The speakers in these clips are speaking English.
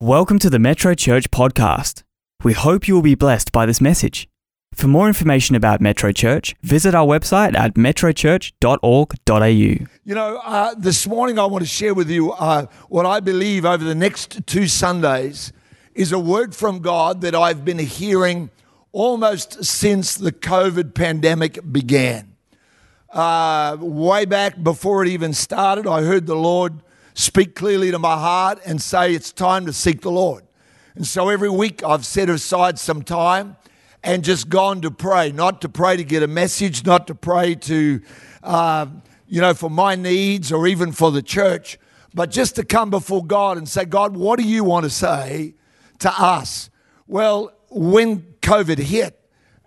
Welcome to the Metro Church podcast. We hope you will be blessed by this message. For more information about Metro Church, visit our website at metrochurch.org.au. You know, uh, this morning I want to share with you uh, what I believe over the next two Sundays is a word from God that I've been hearing almost since the COVID pandemic began. Uh, way back before it even started, I heard the Lord speak clearly to my heart and say, It's time to seek the Lord. And so every week I've set aside some time and just gone to pray, not to pray to get a message, not to pray to, uh, you know, for my needs or even for the church, but just to come before God and say, God, what do you want to say to us? Well, when COVID hit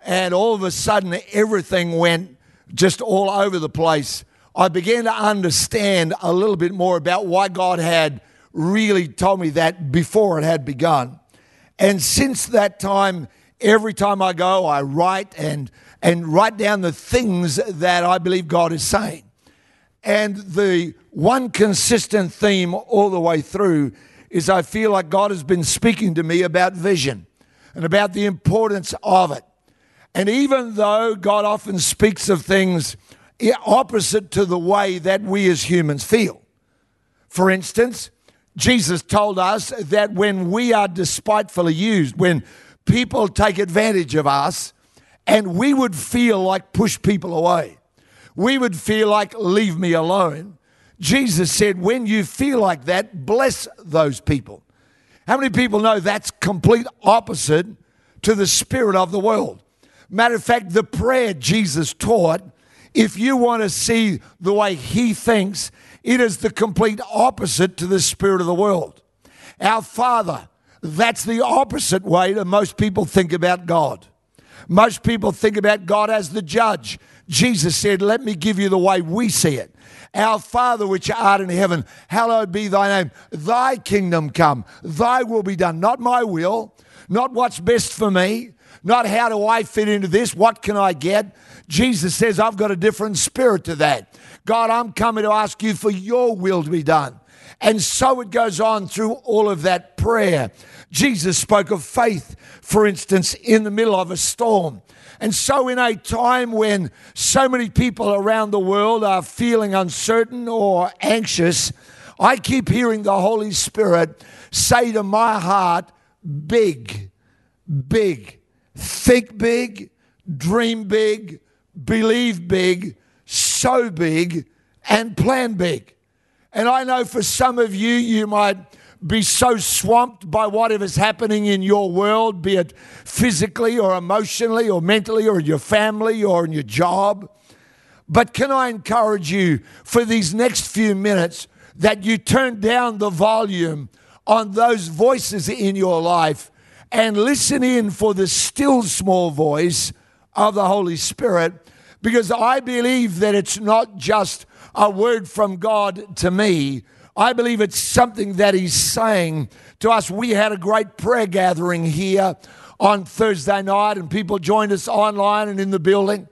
and all of a sudden everything went just all over the place, I began to understand a little bit more about why God had really told me that before it had begun. And since that time, every time I go, I write and, and write down the things that I believe God is saying. And the one consistent theme all the way through is I feel like God has been speaking to me about vision and about the importance of it. And even though God often speaks of things opposite to the way that we as humans feel. For instance, Jesus told us that when we are despitefully used, when people take advantage of us, and we would feel like push people away, we would feel like leave me alone. Jesus said, when you feel like that, bless those people. How many people know that's complete opposite to the spirit of the world? Matter of fact, the prayer Jesus taught if you want to see the way he thinks, it is the complete opposite to the spirit of the world. Our Father, that's the opposite way that most people think about God. Most people think about God as the judge. Jesus said, Let me give you the way we see it. Our Father which art in heaven, hallowed be thy name. Thy kingdom come, thy will be done. Not my will, not what's best for me, not how do I fit into this, what can I get. Jesus says, I've got a different spirit to that. God, I'm coming to ask you for your will to be done. And so it goes on through all of that prayer. Jesus spoke of faith, for instance, in the middle of a storm. And so, in a time when so many people around the world are feeling uncertain or anxious, I keep hearing the Holy Spirit say to my heart, big, big, think big, dream big, believe big, sow big, and plan big. And I know for some of you, you might be so swamped by whatever's happening in your world, be it physically or emotionally or mentally or in your family or in your job. But can I encourage you for these next few minutes that you turn down the volume on those voices in your life and listen in for the still small voice of the Holy Spirit because I believe that it's not just a word from God to me. I believe it's something that He's saying to us. We had a great prayer gathering here on Thursday night, and people joined us online and in the building.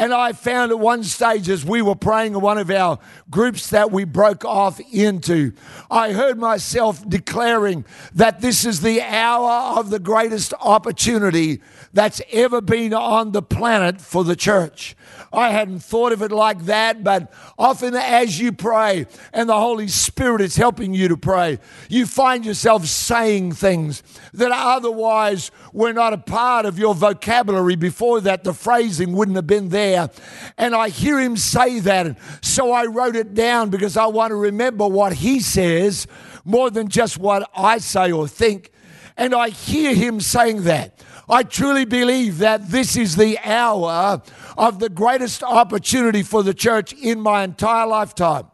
And I found at one stage as we were praying in one of our groups that we broke off into, I heard myself declaring that this is the hour of the greatest opportunity that's ever been on the planet for the church. I hadn't thought of it like that, but often as you pray and the Holy Spirit is helping you to pray, you find yourself saying things that otherwise were not a part of your vocabulary before that. The phrasing wouldn't have been there. And I hear him say that. So I wrote it down because I want to remember what he says more than just what I say or think. And I hear him saying that. I truly believe that this is the hour of the greatest opportunity for the church in my entire lifetime.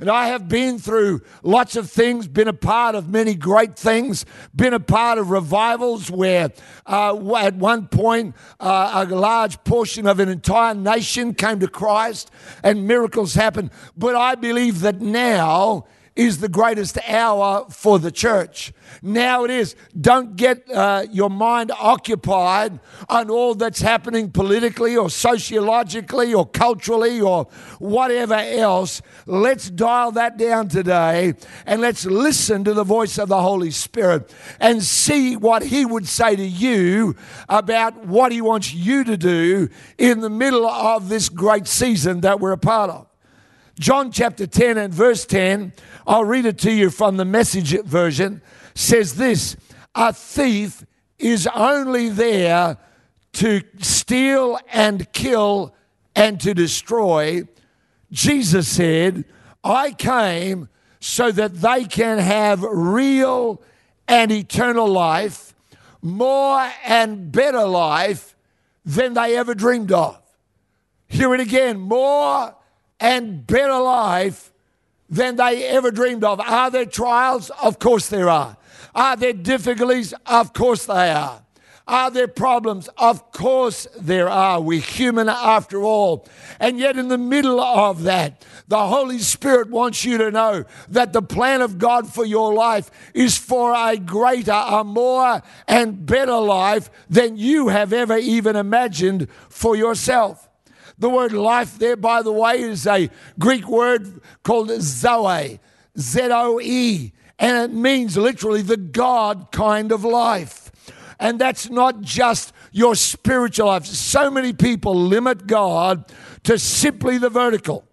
And I have been through lots of things, been a part of many great things, been a part of revivals where uh, at one point uh, a large portion of an entire nation came to Christ and miracles happened. But I believe that now is the greatest hour for the church. Now it is. Don't get uh, your mind occupied on all that's happening politically or sociologically or culturally or whatever else. Let's dial that down today and let's listen to the voice of the Holy Spirit and see what He would say to you about what He wants you to do in the middle of this great season that we're a part of. John chapter 10 and verse 10, I'll read it to you from the message version, says this A thief is only there to steal and kill and to destroy. Jesus said, I came so that they can have real and eternal life, more and better life than they ever dreamed of. Hear it again more and better life than they ever dreamed of. Are there trials? Of course there are. Are there difficulties? Of course they are. Are there problems? Of course there are. We're human after all. And yet, in the middle of that, the Holy Spirit wants you to know that the plan of God for your life is for a greater, a more, and better life than you have ever even imagined for yourself. The word life there, by the way, is a Greek word called zoe, Z O E, and it means literally the God kind of life. And that's not just your spiritual life. So many people limit God to simply the vertical.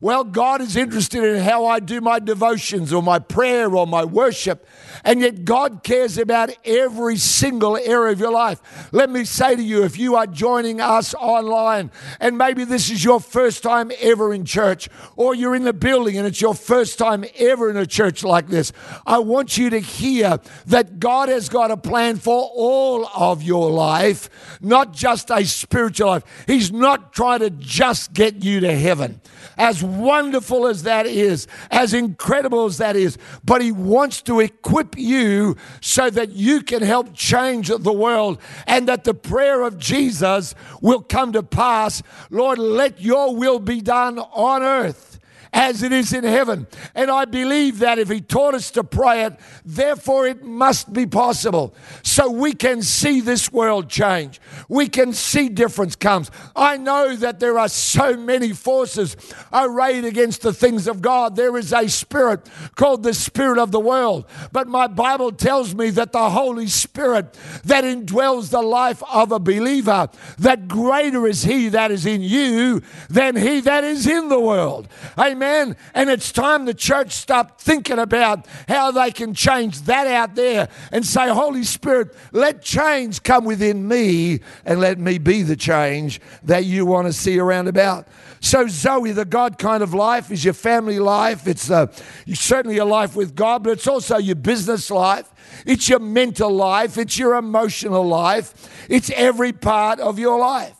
Well, God is interested in how I do my devotions or my prayer or my worship. And yet, God cares about every single area of your life. Let me say to you if you are joining us online, and maybe this is your first time ever in church, or you're in the building and it's your first time ever in a church like this, I want you to hear that God has got a plan for all of your life, not just a spiritual life. He's not trying to just get you to heaven as wonderful as that is, as incredible as that is, but He wants to equip you so that you can help change the world and that the prayer of Jesus will come to pass. Lord, let your will be done on earth as it is in heaven. And I believe that if He taught us to pray it, therefore it must be possible. So we can see this world change. We can see difference comes. I know that there are so many forces arrayed against the things of God. There is a spirit called the spirit of the world. But my Bible tells me that the Holy Spirit that indwells the life of a believer, that greater is He that is in you than He that is in the world. Amen. Amen. And it's time the church stop thinking about how they can change that out there and say, Holy Spirit, let change come within me and let me be the change that you want to see around about. So, Zoe, the God kind of life is your family life. It's uh, certainly your life with God, but it's also your business life. It's your mental life. It's your emotional life. It's every part of your life.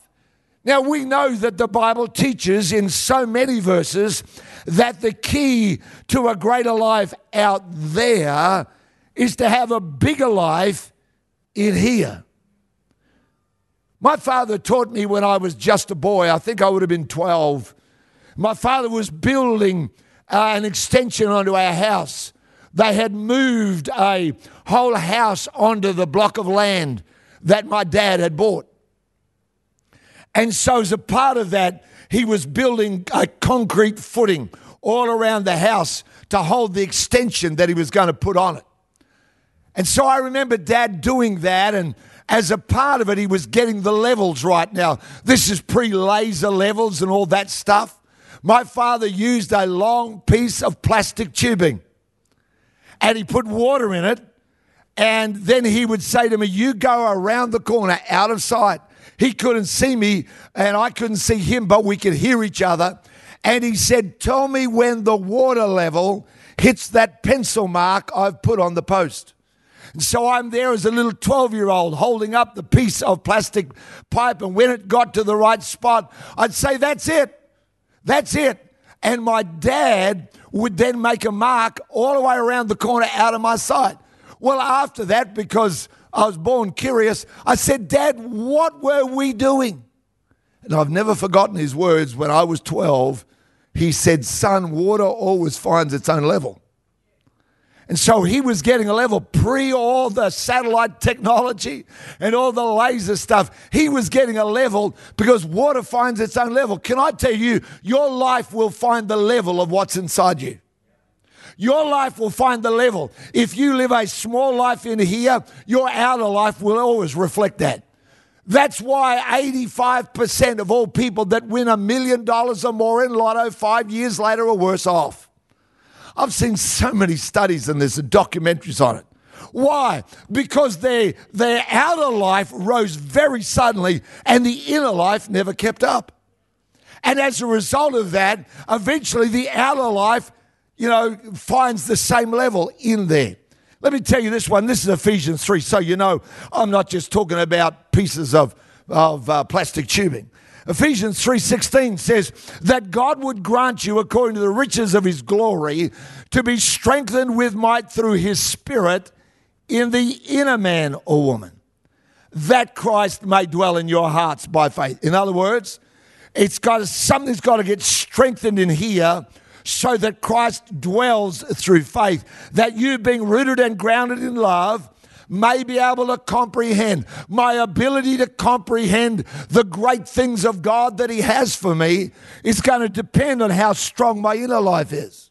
Now, we know that the Bible teaches in so many verses that the key to a greater life out there is to have a bigger life in here. My father taught me when I was just a boy, I think I would have been 12. My father was building uh, an extension onto our house. They had moved a whole house onto the block of land that my dad had bought. And so, as a part of that, he was building a concrete footing all around the house to hold the extension that he was going to put on it. And so I remember dad doing that, and as a part of it, he was getting the levels right. Now, this is pre laser levels and all that stuff. My father used a long piece of plastic tubing and he put water in it. And then he would say to me, You go around the corner out of sight. He couldn't see me and I couldn't see him, but we could hear each other. And he said, Tell me when the water level hits that pencil mark I've put on the post. And so I'm there as a little 12 year old holding up the piece of plastic pipe. And when it got to the right spot, I'd say, That's it. That's it. And my dad would then make a mark all the way around the corner out of my sight. Well, after that, because I was born curious. I said, Dad, what were we doing? And I've never forgotten his words when I was 12. He said, Son, water always finds its own level. And so he was getting a level pre all the satellite technology and all the laser stuff. He was getting a level because water finds its own level. Can I tell you, your life will find the level of what's inside you. Your life will find the level. If you live a small life in here, your outer life will always reflect that. That's why 85% of all people that win a million dollars or more in lotto five years later are worse off. I've seen so many studies and there's documentaries on it. Why? Because their, their outer life rose very suddenly and the inner life never kept up. And as a result of that, eventually the outer life, you know, finds the same level in there. Let me tell you this one. This is Ephesians 3. So you know, I'm not just talking about pieces of, of uh, plastic tubing. Ephesians 3:16 says that God would grant you according to the riches of his glory to be strengthened with might through his spirit in the inner man or woman that Christ may dwell in your hearts by faith. In other words, it's got something's got to get strengthened in here so that Christ dwells through faith that you being rooted and grounded in love may be able to comprehend. My ability to comprehend the great things of God that He has for me is going to depend on how strong my inner life is.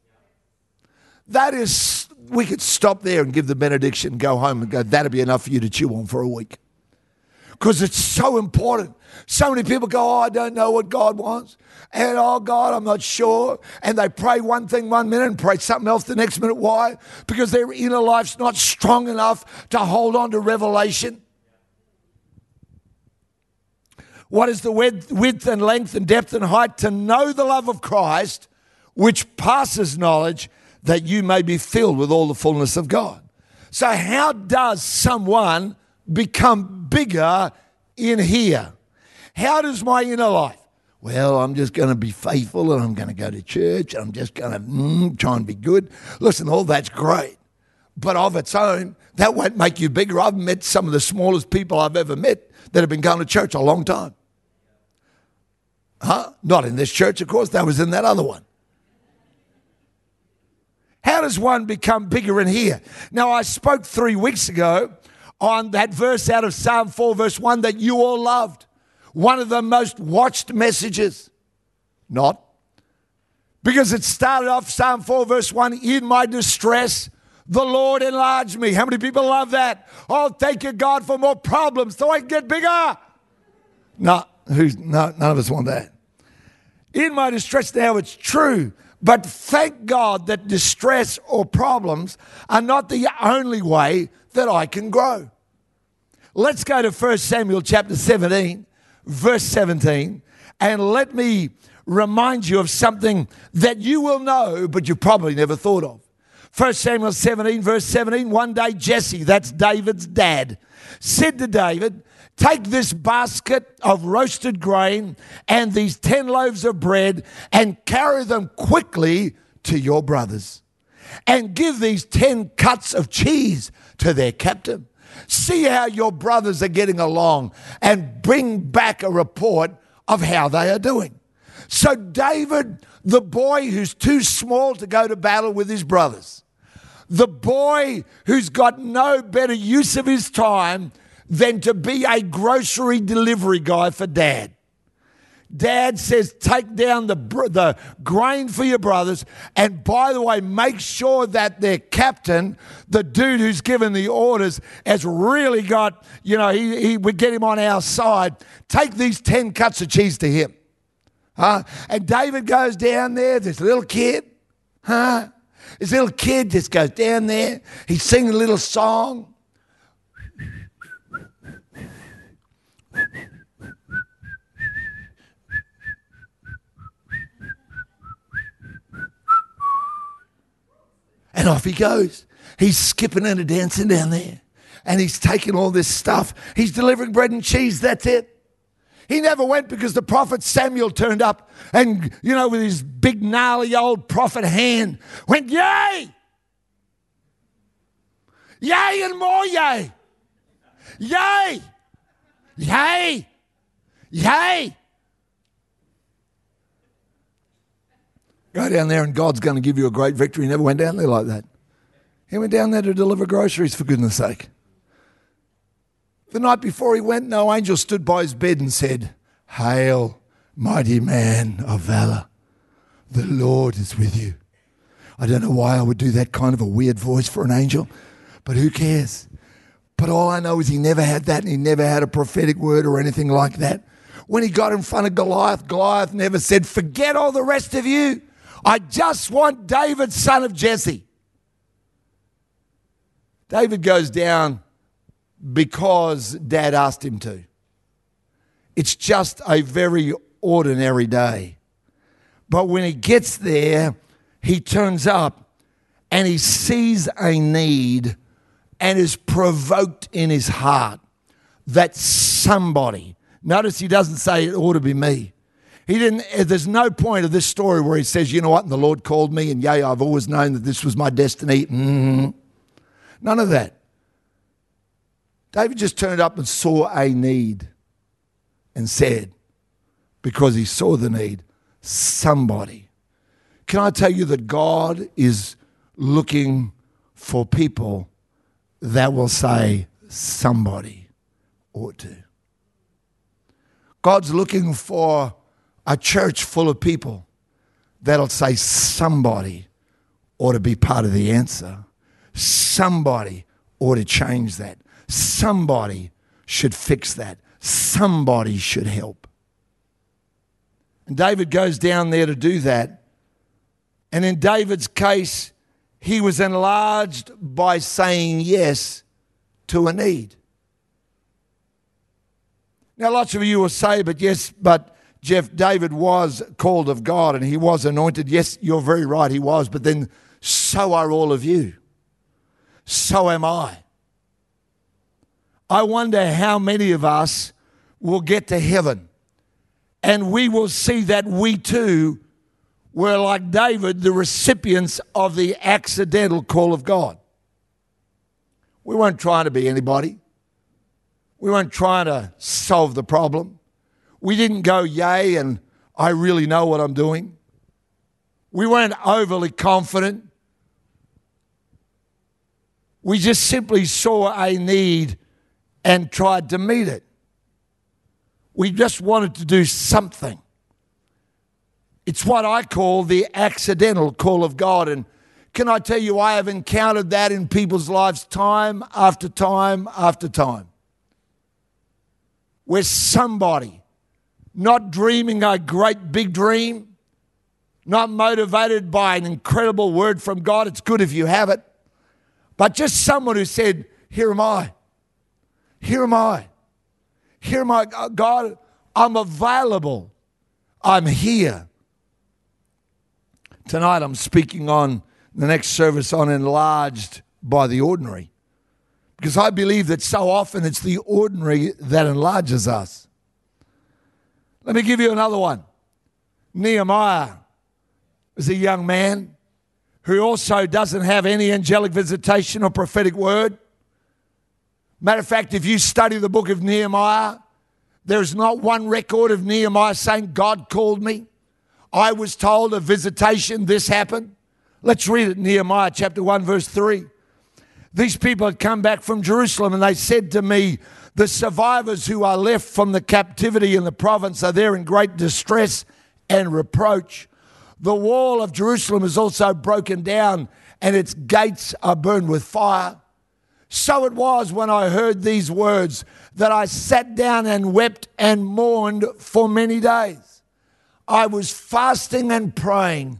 That is, we could stop there and give the benediction, go home and go, that'll be enough for you to chew on for a week. Because it's so important. So many people go, Oh, I don't know what God wants. And oh, God, I'm not sure. And they pray one thing one minute and pray something else the next minute. Why? Because their inner life's not strong enough to hold on to revelation. What is the width and length and depth and height? To know the love of Christ, which passes knowledge, that you may be filled with all the fullness of God. So, how does someone become bigger in here? How does my inner life? Well, I'm just going to be faithful and I'm going to go to church. And I'm just going to mm, try and be good. Listen, all that's great. But of its own, that won't make you bigger. I've met some of the smallest people I've ever met that have been going to church a long time. Huh? Not in this church, of course. That was in that other one. How does one become bigger in here? Now, I spoke three weeks ago on that verse out of Psalm 4, verse 1 that you all loved one of the most watched messages? Not. Because it started off Psalm 4, verse 1 In my distress, the Lord enlarged me. How many people love that? Oh, thank you, God, for more problems so I can get bigger. No, who's, no, none of us want that. In my distress, now it's true. But thank God that distress or problems are not the only way that I can grow. Let's go to 1 Samuel chapter 17 verse 17, and let me remind you of something that you will know, but you probably never thought of. 1 Samuel 17, verse 17, one day Jesse, that's David's dad, said to David, Take this basket of roasted grain and these 10 loaves of bread and carry them quickly to your brothers. And give these 10 cuts of cheese to their captain. See how your brothers are getting along and bring back a report of how they are doing. So, David, the boy who's too small to go to battle with his brothers, the boy who's got no better use of his time than to be a grocery delivery guy for dad. Dad says, take down the, the grain for your brothers. And by the way, make sure that their captain, the dude who's given the orders, has really got, you know, he, he would get him on our side. Take these 10 cuts of cheese to him. Huh? And David goes down there, this little kid, huh? This little kid just goes down there. He's singing a little song. And off he goes. He's skipping and dancing down there. And he's taking all this stuff. He's delivering bread and cheese. That's it. He never went because the prophet Samuel turned up and, you know, with his big, gnarly old prophet hand, went, Yay! Yay and more yay! Yay! Yay! Yay! Go down there and God's going to give you a great victory. He never went down there like that. He went down there to deliver groceries, for goodness sake. The night before he went, no angel stood by his bed and said, Hail, mighty man of valor. The Lord is with you. I don't know why I would do that kind of a weird voice for an angel, but who cares? But all I know is he never had that and he never had a prophetic word or anything like that. When he got in front of Goliath, Goliath never said, Forget all the rest of you. I just want David, son of Jesse. David goes down because dad asked him to. It's just a very ordinary day. But when he gets there, he turns up and he sees a need and is provoked in his heart that somebody, notice he doesn't say it ought to be me. He didn't, there's no point of this story where he says, you know what, and the Lord called me, and yea, I've always known that this was my destiny. Mm-hmm. None of that. David just turned up and saw a need and said, because he saw the need, somebody. Can I tell you that God is looking for people that will say, somebody ought to. God's looking for a church full of people that'll say, somebody ought to be part of the answer. Somebody ought to change that. Somebody should fix that. Somebody should help. And David goes down there to do that. And in David's case, he was enlarged by saying yes to a need. Now, lots of you will say, but yes, but Geoff, David was called of God and he was anointed. Yes, you're very right, he was, but then so are all of you. So am I. I wonder how many of us will get to heaven and we will see that we too were like David, the recipients of the accidental call of God. We weren't trying to be anybody. We weren't trying to solve the problem. We didn't go, yay, and I really know what I'm doing. We weren't overly confident. We just simply saw a need and tried to meet it. We just wanted to do something. It's what I call the accidental call of God. And can I tell you, I have encountered that in people's lives time after time after time. Where somebody, not dreaming a great big dream, not motivated by an incredible word from God, it's good if you have it, but just someone who said, Here am I. Here am I. Here am I. Uh, God, I'm available. I'm here. Tonight I'm speaking on the next service on enlarged by the ordinary. Because I believe that so often it's the ordinary that enlarges us. Let me give you another one. Nehemiah was a young man who also doesn't have any angelic visitation or prophetic word. Matter of fact, if you study the book of Nehemiah, there's not one record of Nehemiah saying, God called me. I was told a visitation, this happened. Let's read it Nehemiah chapter 1, verse 3. These people had come back from Jerusalem and they said to me, The survivors who are left from the captivity in the province are there in great distress and reproach. The wall of Jerusalem is also broken down and its gates are burned with fire. So it was when I heard these words that I sat down and wept and mourned for many days. I was fasting and praying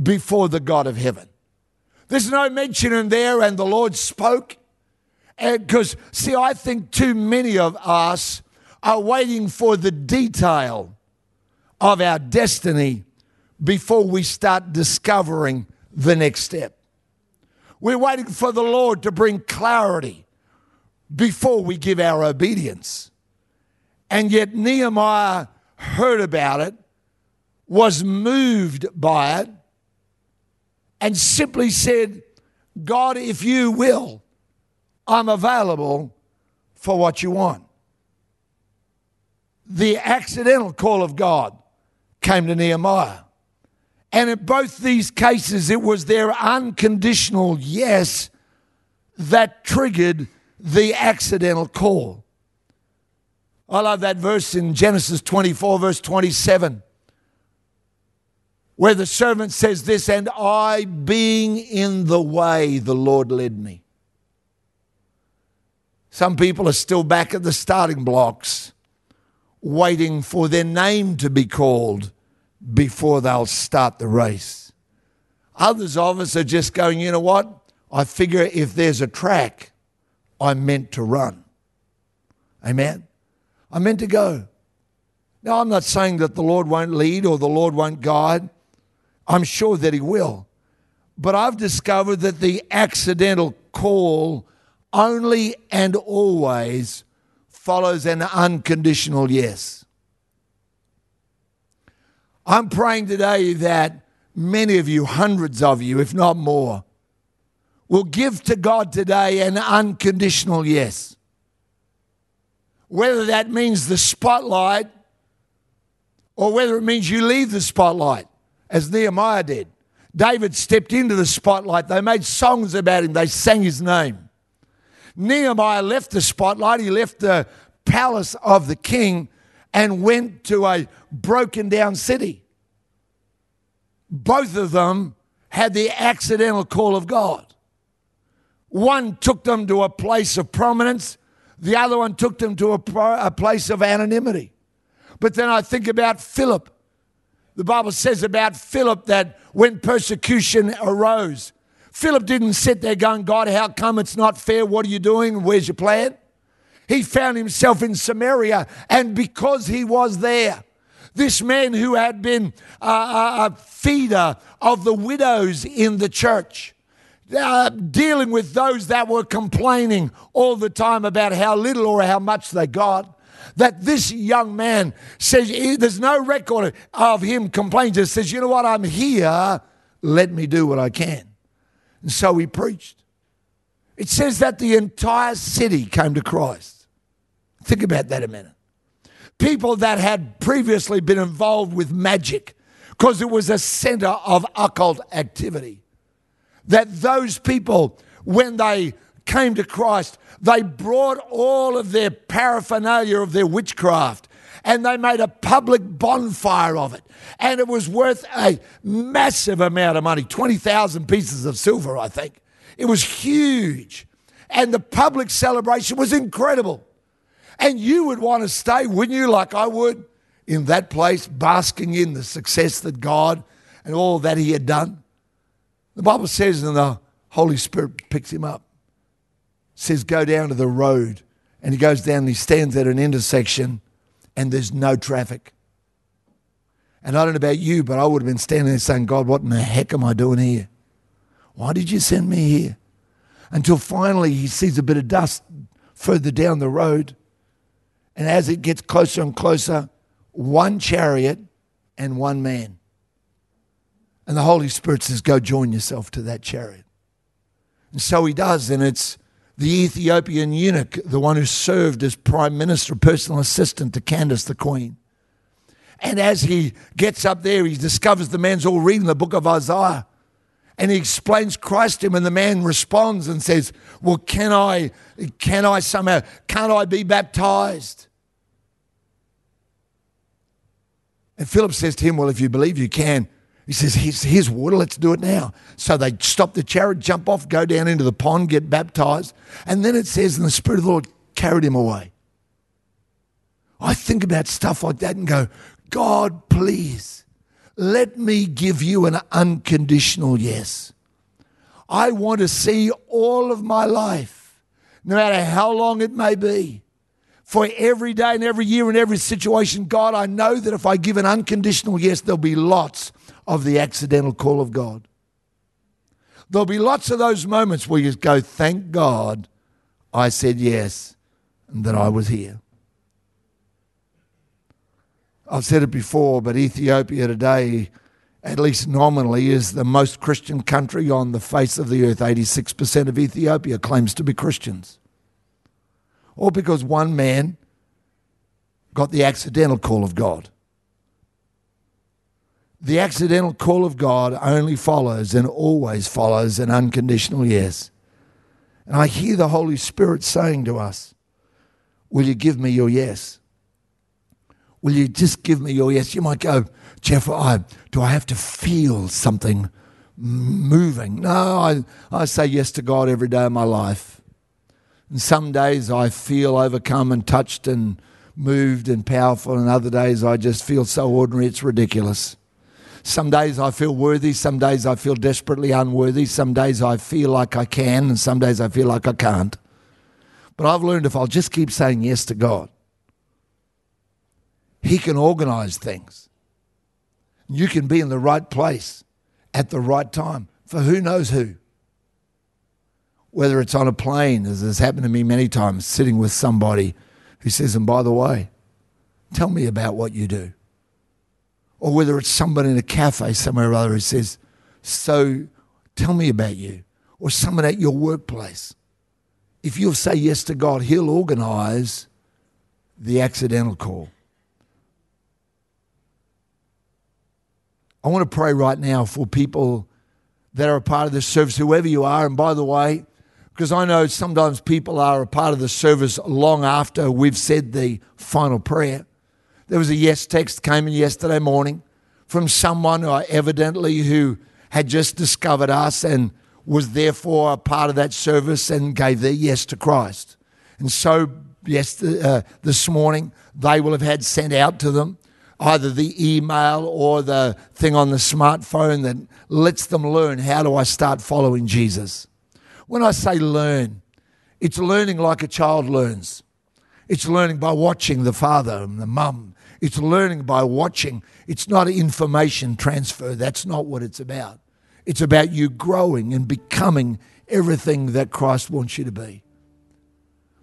before the God of heaven. There's no mention in there, and the Lord spoke. Eh, because, see, I think too many of us are waiting for the detail of our destiny before we start discovering the next step. We're waiting for the Lord to bring clarity before we give our obedience. And yet Nehemiah heard about it, was moved by it, and simply said, God, if you will, I'm available for what you want. The accidental call of God came to Nehemiah. And in both these cases, it was their unconditional yes that triggered the accidental call. I love that verse in Genesis 24, verse 27, where the servant says this, and I, being in the way, the Lord led me. Some people are still back at the starting blocks, waiting for their name to be called before they'll start the race. Others of us are just going, you know what? I figure if there's a track, I'm meant to run. Amen? I'm meant to go. Now, I'm not saying that the Lord won't lead or the Lord won't guide. I'm sure that He will. But I've discovered that the accidental call only and always follows an unconditional yes. I'm praying today that many of you, hundreds of you, if not more, will give to God today an unconditional yes. Whether that means the spotlight or whether it means you leave the spotlight, as Nehemiah did. David stepped into the spotlight. They made songs about him, they sang his name. Nehemiah left the spotlight, he left the palace of the king and went to a broken down city. Both of them had the accidental call of God. One took them to a place of prominence, the other one took them to a, a place of anonymity. But then I think about Philip. The Bible says about Philip that when persecution arose, Philip didn't sit there going, God, how come it's not fair? What are you doing? Where's your plan? He found himself in Samaria, and because he was there, this man who had been a, feeder of the widows in the church, uh, dealing with those that were complaining all the time about how little or how much they got. That this young man says, there's no record of him complaining, just says, you know what, I'm here, let me do what I can. And so he preached. It says that the entire city came to Christ. Think about that a minute. People that had previously been involved with magic because it was a center of occult activity that those people, when they came to Christ, they brought all of their paraphernalia of their witchcraft and they made a public bonfire of it. And it was worth a massive amount of money 20,000 pieces of silver, I think. It was huge. And the public celebration was incredible. And you would want to stay, wouldn't you, like I would, in that place, basking in the success that God and all that He had done? The Bible says, and the Holy Spirit picks him up, says, Go down to the road. And he goes down and he stands at an intersection and there's no traffic. And I don't know about you, but I would have been standing there saying, God, what in the heck am I doing here? Why did you send me here? Until finally he sees a bit of dust further down the road. And as it gets closer and closer, one chariot and one man. And the Holy Spirit says, Go join yourself to that chariot. And so he does. And it's the Ethiopian eunuch, the one who served as prime minister, personal assistant to Candace, the queen. And as he gets up there, he discovers the man's all reading the book of Isaiah. And he explains Christ to him, and the man responds and says, Well, can I, can I somehow, can't I be baptized? And Philip says to him, Well, if you believe you can, he says, here's, here's water, let's do it now. So they stop the chariot, jump off, go down into the pond, get baptized. And then it says, and the Spirit of the Lord carried him away. I think about stuff like that and go, God, please, let me give you an unconditional yes. I want to see all of my life, no matter how long it may be, for every day and every year and every situation. God, I know that if I give an unconditional yes, there'll be lots of the accidental call of God. There'll be lots of those moments where you go, Thank God I said yes and that I was here. I've said it before, but Ethiopia today, at least nominally, is the most Christian country on the face of the earth. 86% of Ethiopia claims to be Christians. All because one man got the accidental call of God. The accidental call of God only follows and always follows an unconditional yes. And I hear the Holy Spirit saying to us, Will you give me your yes? Will you just give me your yes? You might go, Geoff, I, do I have to feel something moving? No, I, I say yes to God every day of my life. And some days I feel overcome and touched and moved and powerful, and other days I just feel so ordinary it's ridiculous. Some days I feel worthy, some days I feel desperately unworthy, some days I feel like I can, and some days I feel like I can't. But I've learned if I'll just keep saying yes to God, He can organize things. You can be in the right place at the right time for who knows who. Whether it's on a plane, as has happened to me many times, sitting with somebody who says, and by the way, tell me about what you do. Or whether it's somebody in a cafe somewhere or other who says, so tell me about you. Or someone at your workplace. If you'll say yes to God, He'll organize the accidental call. I want to pray right now for people that are a part of this service, whoever you are. And by the way, because I know sometimes people are a part of the service long after we've said the final prayer. There was a yes text came in yesterday morning from someone who evidently who had just discovered us and was therefore a part of that service and gave their yes to Christ. And so, yes, uh, this morning they will have had sent out to them either the email or the thing on the smartphone that lets them learn how do I start following Jesus. When I say learn, it's learning like a child learns. It's learning by watching the father and the mum. It's learning by watching. It's not information transfer. That's not what it's about. It's about you growing and becoming everything that Christ wants you to be.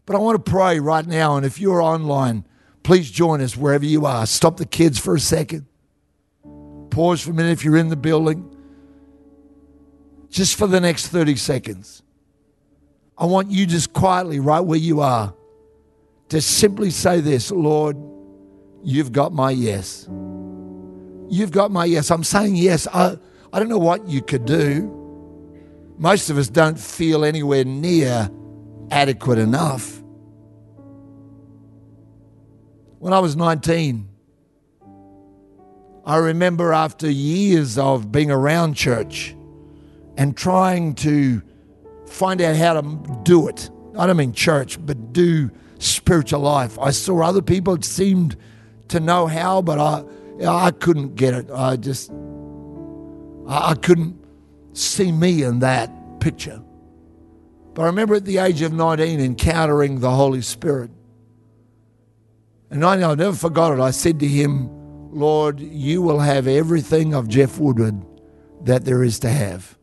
But I want to pray right now, and if you're online, please join us wherever you are. Stop the kids for a second. Pause for a minute if you're in the building. Just for the next 30 seconds. I want you just quietly, right where you are, to simply say this Lord, you've got my yes. You've got my yes. I'm saying yes. I, I don't know what you could do. Most of us don't feel anywhere near adequate enough. When I was 19, I remember after years of being around church and trying to find out how to do it. I don't mean church, but do spiritual life. I saw other people it seemed to know how, but I I couldn't get it. I just I couldn't see me in that picture. But I remember at the age of 19 encountering the Holy Spirit. And I, I never forgot it. I said to him, Lord, you will have everything of Geoff Woodward that there is to have.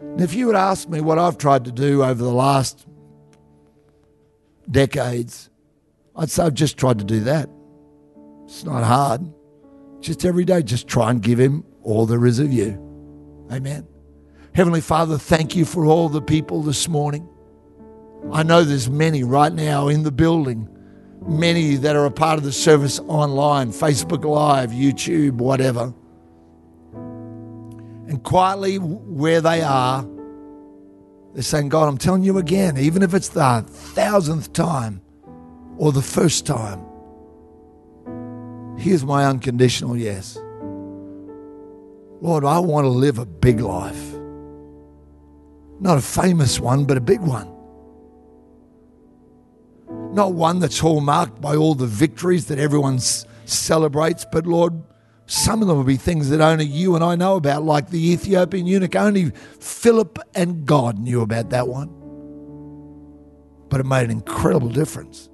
And if you would ask me what I've tried to do over the last decades, I'd say I've just tried to do that. It's not hard. Just every day, just try and give Him all there is of you. Amen. Heavenly Father, thank you for all the people this morning. I know there's many right now in the building, many that are a part of the service online, Facebook Live, YouTube, whatever and quietly where they are, they're saying, God, I'm telling you again, even if it's the thousandth time or the first time, here's my unconditional yes. Lord, I want to live a big life. Not a famous one, but a big one. Not one that's hallmarked by all the victories that everyone celebrates, but Lord, some of them will be things that only you and I know about, like the Ethiopian eunuch. Only Philip and God knew about that one. But it made an incredible difference.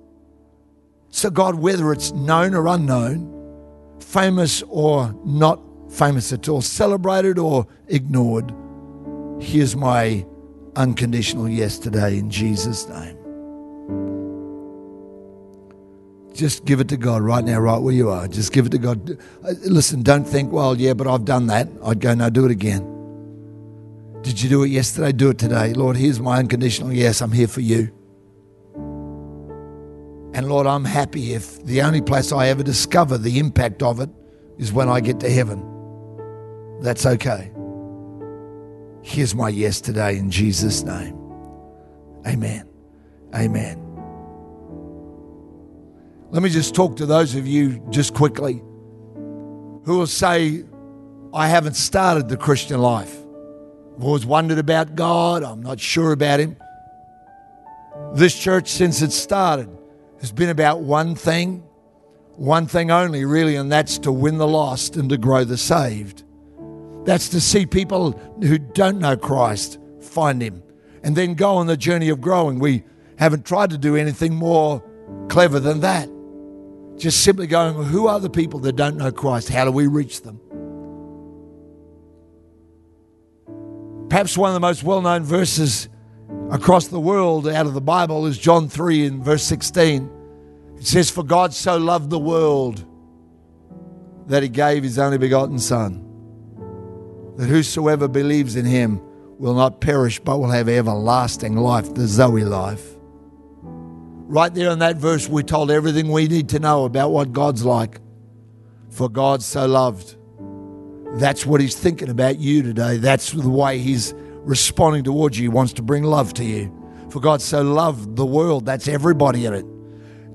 So, God, whether it's known or unknown, famous or not famous at all, celebrated or ignored, here's my unconditional yes today in Jesus' name. Just give it to God right now, right where you are. Just give it to God. Uh, listen, don't think, well, yeah, but I've done that. I'd go, no, do it again. Did you do it yesterday? Do it today. Lord, here's my unconditional yes, I'm here for you. And Lord, I'm happy if the only place I ever discover the impact of it is when I get to heaven. That's okay. Here's my yes today in Jesus' name. Amen. Amen. Let me just talk to those of you just quickly who will say, I haven't started the Christian life. I've always wondered about God. I'm not sure about Him. This church, since it started, has been about one thing, one thing only, really, and that's to win the lost and to grow the saved. That's to see people who don't know Christ find Him and then go on the journey of growing. We haven't tried to do anything more clever than that. Just simply going, who are the people that don't know Christ? How do we reach them? Perhaps one of the most well known verses across the world out of the Bible is John 3 in verse 16. It says, For God so loved the world that he gave his only begotten Son, that whosoever believes in him will not perish but will have everlasting life, the Zoe life. Right there in that verse, we're told everything we need to know about what God's like. For God so loved. That's what He's thinking about you today. That's the way He's responding towards you. He wants to bring love to you. For God so loved the world. That's everybody in it.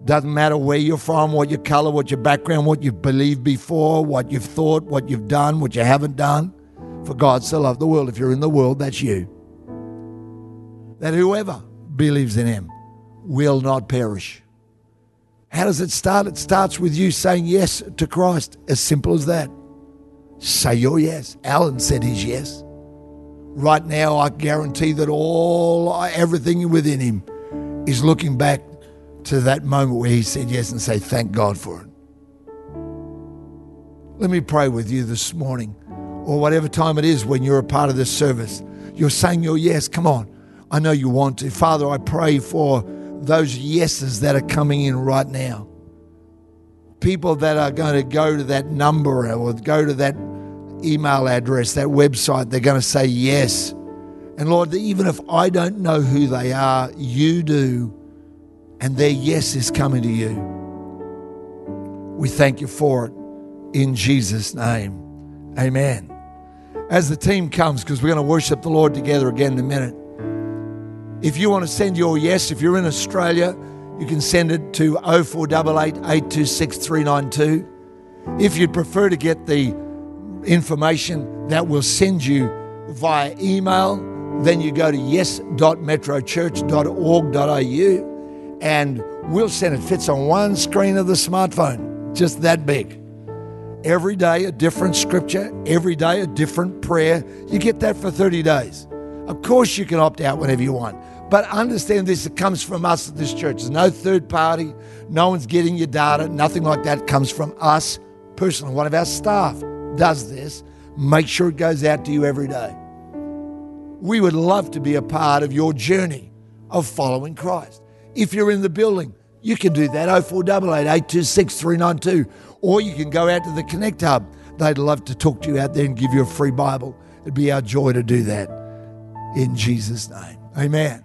Doesn't matter where you're from, what your color, what your background, what you've believed before, what you've thought, what you've done, what you haven't done. For God so loved the world. If you're in the world, that's you. That whoever believes in Him will not perish. How does it start? It starts with you saying yes to Christ. As simple as that. Say your yes. Alan said his yes. Right now, I guarantee that all, everything within him is looking back to that moment where he said yes and say, Thank God for it. Let me pray with you this morning, or whatever time it is when you're a part of this service. You're saying your yes. Come on. I know you want to. Father, I pray for those yeses that are coming in right now. People that are going to go to that number or go to that email address, that website, they're going to say yes. And Lord, even if I don't know who they are, you do, and their yes is coming to you. We thank you for it in Jesus' name. Amen. As the team comes, because we're going to worship the Lord together again in a minute. If you want to send your yes, if you're in Australia, you can send it to 0488 826 392. If you'd prefer to get the information that will send you via email, then you go to yes.metrochurch.org.au and we'll send it. Fits on one screen of the smartphone, just that big. Every day a different scripture, every day a different prayer. You get that for 30 days. Of course, you can opt out whenever you want. But understand this, it comes from us at this church. There's no third party, no one's getting your data, nothing like that comes from us personally. One of our staff does this. Make sure it goes out to you every day. We would love to be a part of your journey of following Christ. If you're in the building, you can do that 0488 826 392, or you can go out to the Connect Hub. They'd love to talk to you out there and give you a free Bible. It'd be our joy to do that in Jesus' name. Amen.